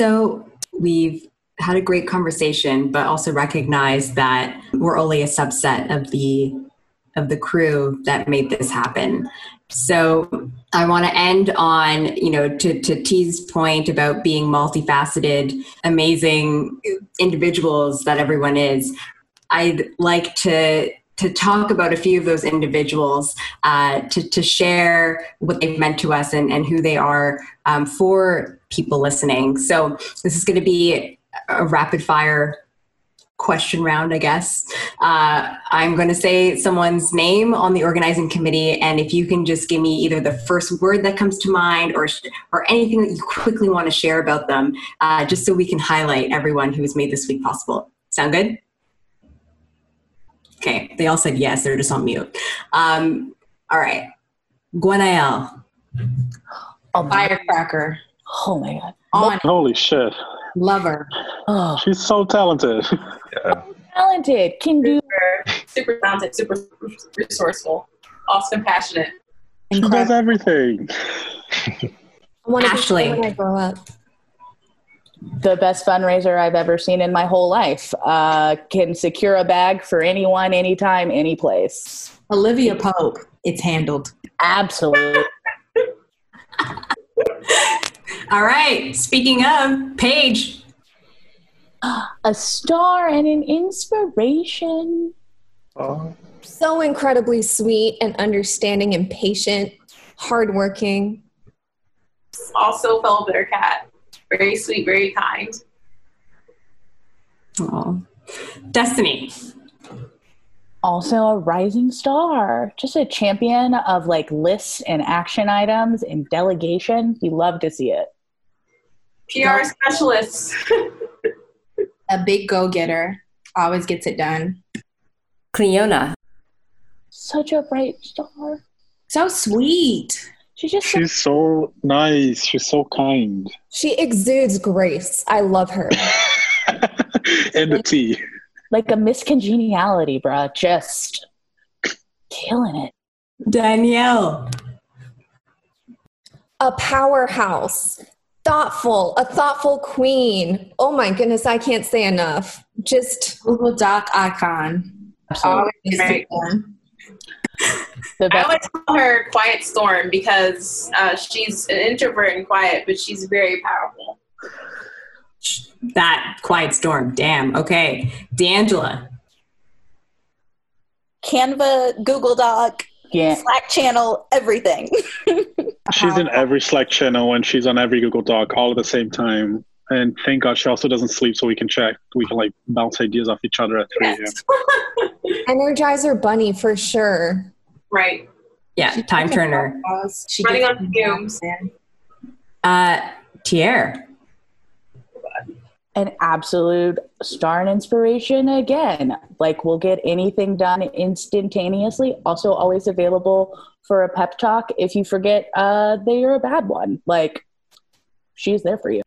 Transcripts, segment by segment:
So we've had a great conversation, but also recognize that we're only a subset of the of the crew that made this happen. So I want to end on, you know, to, to T's point about being multifaceted, amazing individuals that everyone is. I'd like to to talk about a few of those individuals, uh, to, to share what they've meant to us and, and who they are um, for people listening. So this is going to be a rapid fire question round, I guess. Uh, I'm going to say someone's name on the organizing committee, and if you can just give me either the first word that comes to mind or or anything that you quickly want to share about them, uh, just so we can highlight everyone who has made this week possible. Sound good? Okay, they all said yes. They're just on mute. Um, all right, Gwenael. A firecracker. Oh my god. On. Holy shit. Lover. Oh. She's so talented. Yeah. Talented. Can do. Super, super talented, super resourceful, also Passionate. She does everything. I want to Ashley. when I grow up. The best fundraiser I've ever seen in my whole life. Uh, can secure a bag for anyone, anytime, any place. Olivia Pope. It's handled. Absolutely. All right. Speaking of, Paige. A star and an inspiration. Oh. So incredibly sweet and understanding and patient, hardworking. Also, fellow bitter cat. Very sweet, very kind. Oh, Destiny also a rising star, just a champion of like lists and action items and delegation. You love to see it. PR specialist. a big go getter, always gets it done. Cleona. Such a bright star. So sweet. She's just She's so nice. She's so kind. She exudes grace. I love her. and the tea like a Miss Congeniality, bruh. Just killing it. Danielle. A powerhouse. Thoughtful, a thoughtful queen. Oh my goodness, I can't say enough. Just Google Doc icon. Absolutely. I always call her Quiet Storm because uh, she's an introvert and quiet, but she's very powerful that quiet storm. Damn. Okay. D'Angela. Canva, Google Doc, yeah. Slack channel, everything. she's in every Slack channel and she's on every Google Doc all at the same time. And thank God she also doesn't sleep so we can check. We can like bounce ideas off each other at 3 a.m. Energizer Bunny for sure. Right. Yeah, she time turner. Running on fumes. Uh, Tier an absolute star and inspiration again. Like we'll get anything done instantaneously. Also, always available for a pep talk if you forget uh, that you're a bad one. Like she's there for you.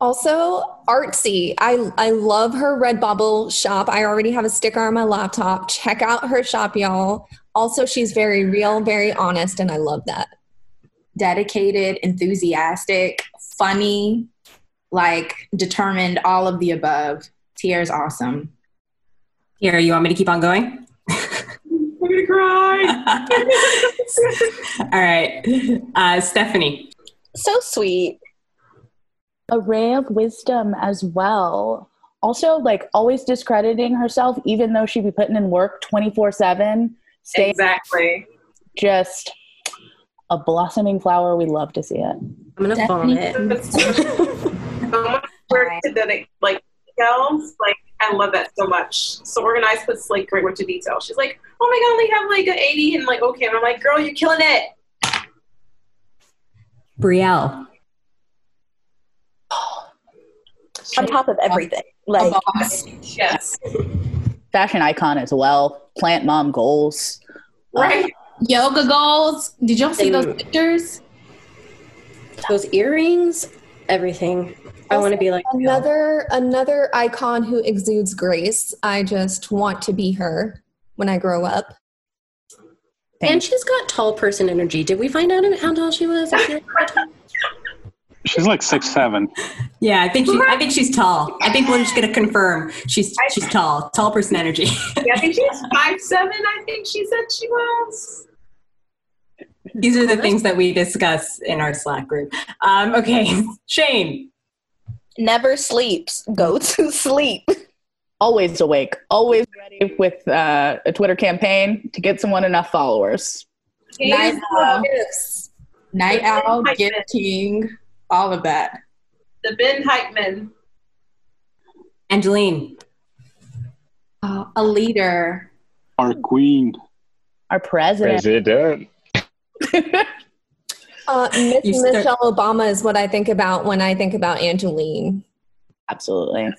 Also, artsy. I I love her Redbubble shop. I already have a sticker on my laptop. Check out her shop, y'all. Also, she's very real, very honest, and I love that. Dedicated, enthusiastic, funny, like determined all of the above. Tier is awesome. Tier, you want me to keep on going? I'm gonna cry. all right, uh, Stephanie. So sweet. A ray of wisdom as well. Also, like always discrediting herself, even though she'd be putting in work 24 7. Exactly. Just a blossoming flower. We love to see it. I'm going to vomit. so much work to dedicate, like details. Like I love that so much. So organized puts like great work to detail. She's like, oh my god, I have like an 80 and like okay. And I'm like, girl, you're killing it. Brielle. On top of everything. Like yes. Fashion icon as well. Plant mom goals. Right. Um, yoga goals. Did y'all see those pictures? Those earrings, everything. I want to be like another another icon who exudes grace. I just want to be her when I grow up. And she's got tall person energy. Did we find out how tall she was? She's like six seven. Yeah, I think she. I think she's tall. I think we're just gonna confirm she's she's tall. Tall person energy. Yeah, I think she's five seven. I think she said she was. These are the things that we discuss in our Slack group. Um, okay, Shane. Never sleeps. Go to sleep. Always awake. Always ready with uh, a Twitter campaign to get someone enough followers. Night owl, Gifts. night owl, gift king, all of that. The Ben Heitman. Angeline. Uh, a leader. Our queen. Our president. President. Uh, Miss start- Michelle Obama is what I think about when I think about Angeline. Absolutely.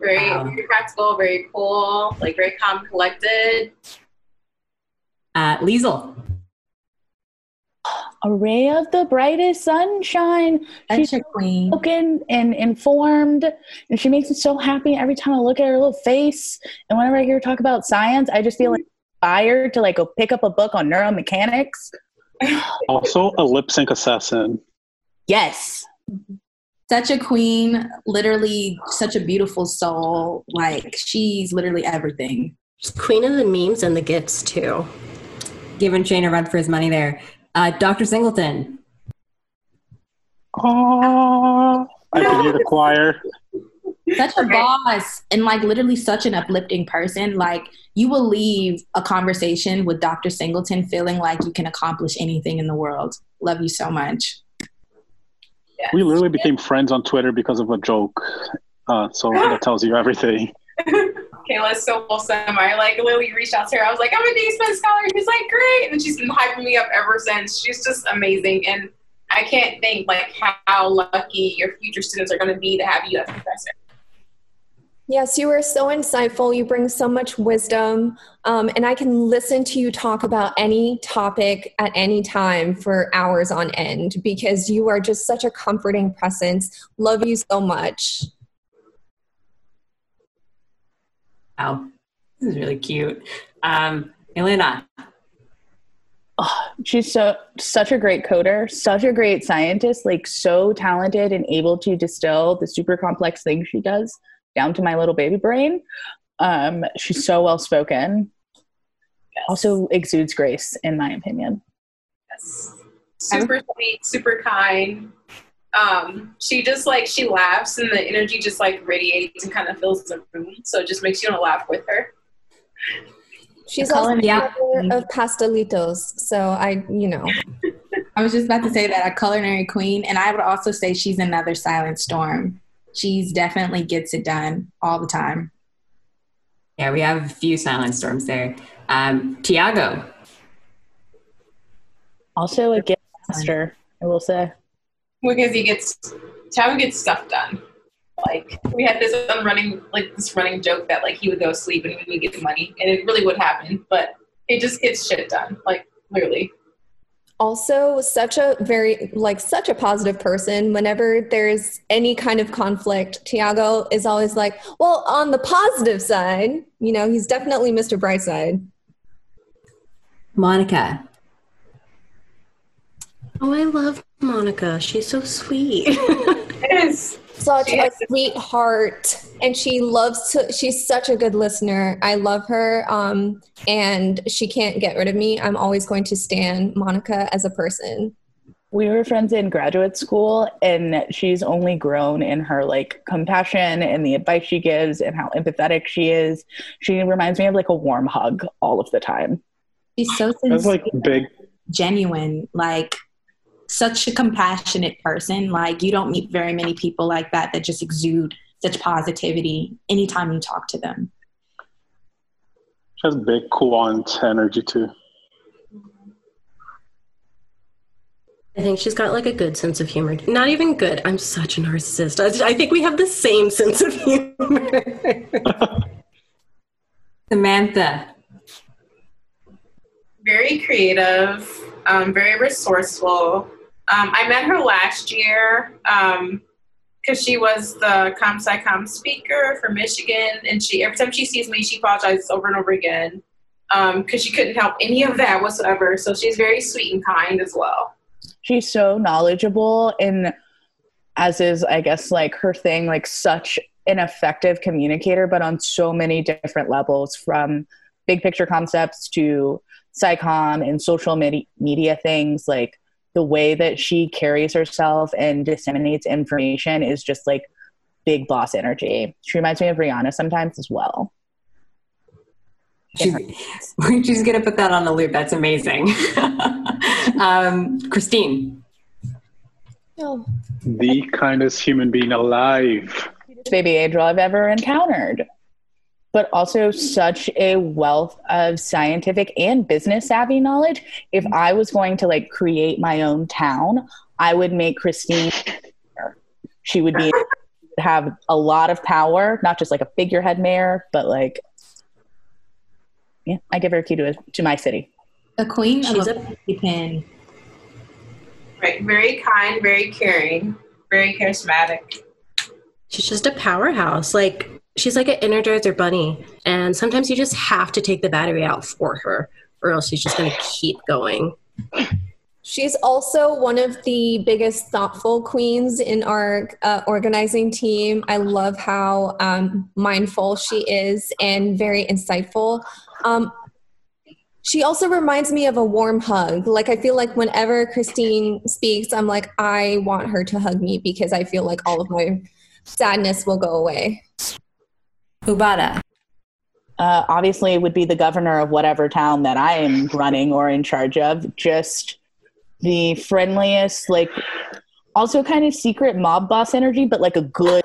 Very, Wow. very practical, very cool, like very calm, collected. Uh, Liesel. A ray of the brightest sunshine. She's Such a queen. spoken and informed, and she makes me so happy every time I look at her little face. And whenever I hear her talk about science, I just feel inspired to like go pick up a book on neuromechanics. Also a lip sync assassin. Yes. Such a queen. Literally, such a beautiful soul. Like she's literally everything. She's queen of the memes and the gifts too. Giving Shane a run for his money there. Uh, Dr. Singleton. Oh, I can hear the choir. Such a boss and like literally such an uplifting person. Like you will leave a conversation with Dr. Singleton feeling like you can accomplish anything in the world. Love you so much. Yes. We literally became friends on Twitter because of a joke. Uh, so that tells you everything. Kayla's so wholesome. I like literally reached out to her. I was like, I'm a D-SPAN scholar. She's like, great. And she's been hyping me up ever since. She's just amazing. And I can't think like how lucky your future students are going to be to have you as a professor. Yes, you are so insightful. You bring so much wisdom. Um, and I can listen to you talk about any topic at any time for hours on end because you are just such a comforting presence. Love you so much. Wow. This is really cute. Um, Elena. Oh, she's so such a great coder, such a great scientist, like so talented and able to distill the super complex things she does down to my little baby brain. Um, she's so well spoken. Also exudes grace, in my opinion. Yes. Super sweet, super kind. Um, she just like she laughs and the energy just like radiates and kind of fills the room. So it just makes you want to laugh with her. She's The also the culinary- author of Pastelitos. So I, you know, I was just about to say that a culinary queen, and I would also say she's another silent storm. She's definitely gets it done all the time. Yeah, we have a few silent storms there. Um, Tiago. Also a gift master, I will say. Because he gets Tiago gets stuff done. Like we had this running like this running joke that like he would go sleep and we would get the money and it really would happen, but it just gets shit done. Like literally. also such a very like such a positive person whenever there's any kind of conflict tiago is always like well on the positive side you know he's definitely mr brightside Monica. Oh, I love Monica. She's so sweet. It is. such a Yes. sweetheart and she loves to she's such a good listener i love her um, and she can't get rid of me i'm always going to stand monica as a person we were friends in graduate school and she's only grown in her like compassion and the advice she gives and how empathetic she is she reminds me of like a warm hug all of the time She's so That's like big. genuine, like such a compassionate person. Like you don't meet very many people like that that just exude such positivity anytime you talk to them. She has big, cool aunt energy too. I think she's got like a good sense of humor. Not even good. I'm such a narcissist. I, I think we have the same sense of humor. Samantha. very creative, um, very resourceful. Um, I met her last year because she was the ComSciCom speaker for Michigan, and she every time she sees me, she apologizes over and over again because she couldn't help any of that whatsoever. So she's very sweet and kind as well. she's so knowledgeable and as is, I guess, like her thing, like such an effective communicator, but on so many different levels from big picture concepts to SciComm and social media things. Like the way that she carries herself and disseminates information is just like big boss energy. She reminds me of Rihanna sometimes as well. She, she's going to put that on the loop. That's amazing. um, Christine. Oh. The kindest human being alive. Baby angel I've ever encountered. But also such a wealth of scientific and business savvy knowledge. If I was going to like create my own town, I would make Christine. She would be have a lot of power, not just like a figurehead mayor, but like yeah, I give her a key to to my city. The queen She's of a pin. Right, very kind, very caring, very charismatic. She's just a powerhouse. Like she's like an energizer bunny, and sometimes you just have to take the battery out for her, or else she's just going to keep going. She's also one of the biggest thoughtful queens in our uh, organizing team. I love how um, mindful she is and very insightful. Um, she also reminds me of a warm hug. Like I feel like whenever Christine speaks, I'm like, I want her to hug me because I feel like all of my sadness will go away. Ubada. Uh, obviously, it would be the governor of whatever town that I am running or in charge of. Just the friendliest, like, also kind of secret mob boss energy, but like a good.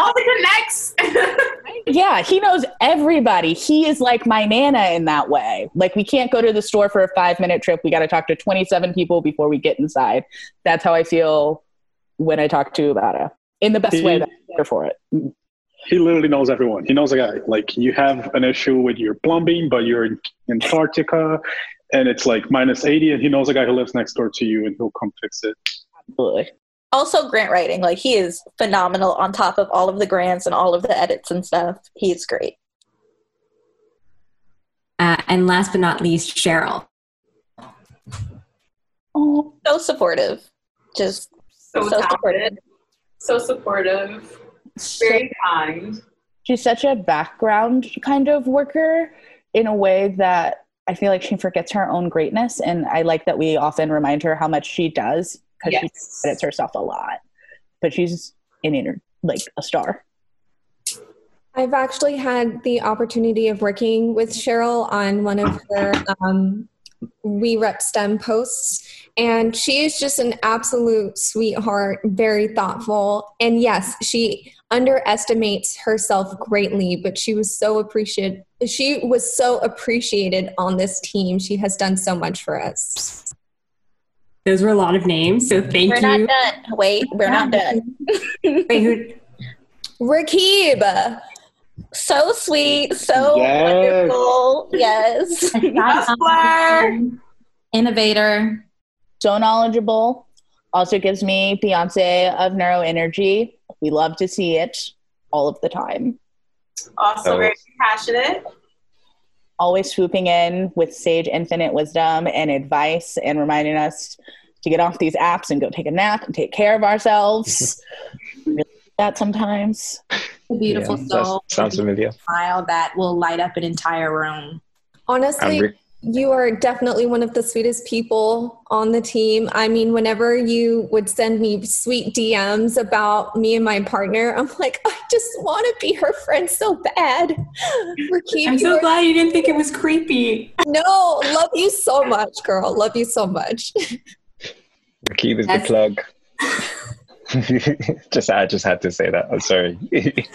all the connects. yeah, he knows everybody. He is like my nana in that way. Like we can't go to the store for a five minute trip. We got to talk to 27 people before we get inside. That's how I feel when I talk to you about it in the best he, way that I'm for it. He literally knows everyone. He knows a guy. Like you have an issue with your plumbing, but you're in Antarctica and it's like minus 80 and he knows a guy who lives next door to you and he'll come fix it. Absolutely also grant writing like he is phenomenal on top of all of the grants and all of the edits and stuff He's great uh, and last but not least cheryl oh so supportive just so, so supportive so supportive very kind she's such a background kind of worker in a way that I feel like she forgets her own greatness. And I like that we often remind her how much she does because yes. she credits herself a lot. But she's an inner like a star. I've actually had the opportunity of working with Cheryl on one of her um, We Rep STEM posts, and she is just an absolute sweetheart, very thoughtful. And yes, she underestimates herself greatly, but she was so appreciated. She was so appreciated on this team. She has done so much for us. Those were a lot of names, so thank we're you. We're not done. Wait, we're not done. Wait, who? Rakib. So sweet, so yes. wonderful. Yes. Hustler. Innovator. So knowledgeable. Also gives me Beyonce of Neuro Energy. We love to see it all of the time. Also oh. very passionate always swooping in with sage infinite wisdom and advice and reminding us to get off these apps and go take a nap and take care of ourselves. that sometimes. A beautiful yeah, soul. Sounds familiar. Smile that will light up an entire room. Honestly, you are definitely one of the sweetest people on the team. I mean, whenever you would send me sweet DMs about me and my partner, I'm like, I just want to be her friend so bad. Rakib, I'm so glad you didn't think it was creepy. No, love you so much, girl. Love you so much. Rakib is That's- the plug. just I just had to say that. I'm sorry.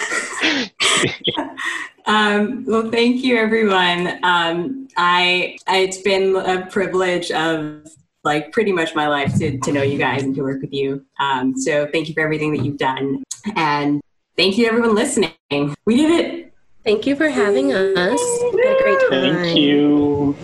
um, well, thank you, everyone. Um, I it's been a privilege of like pretty much my life to to know you guys and to work with you. Um, so thank you for everything that you've done, and thank you everyone listening. We did it. Thank you for having us. great time. Thank you.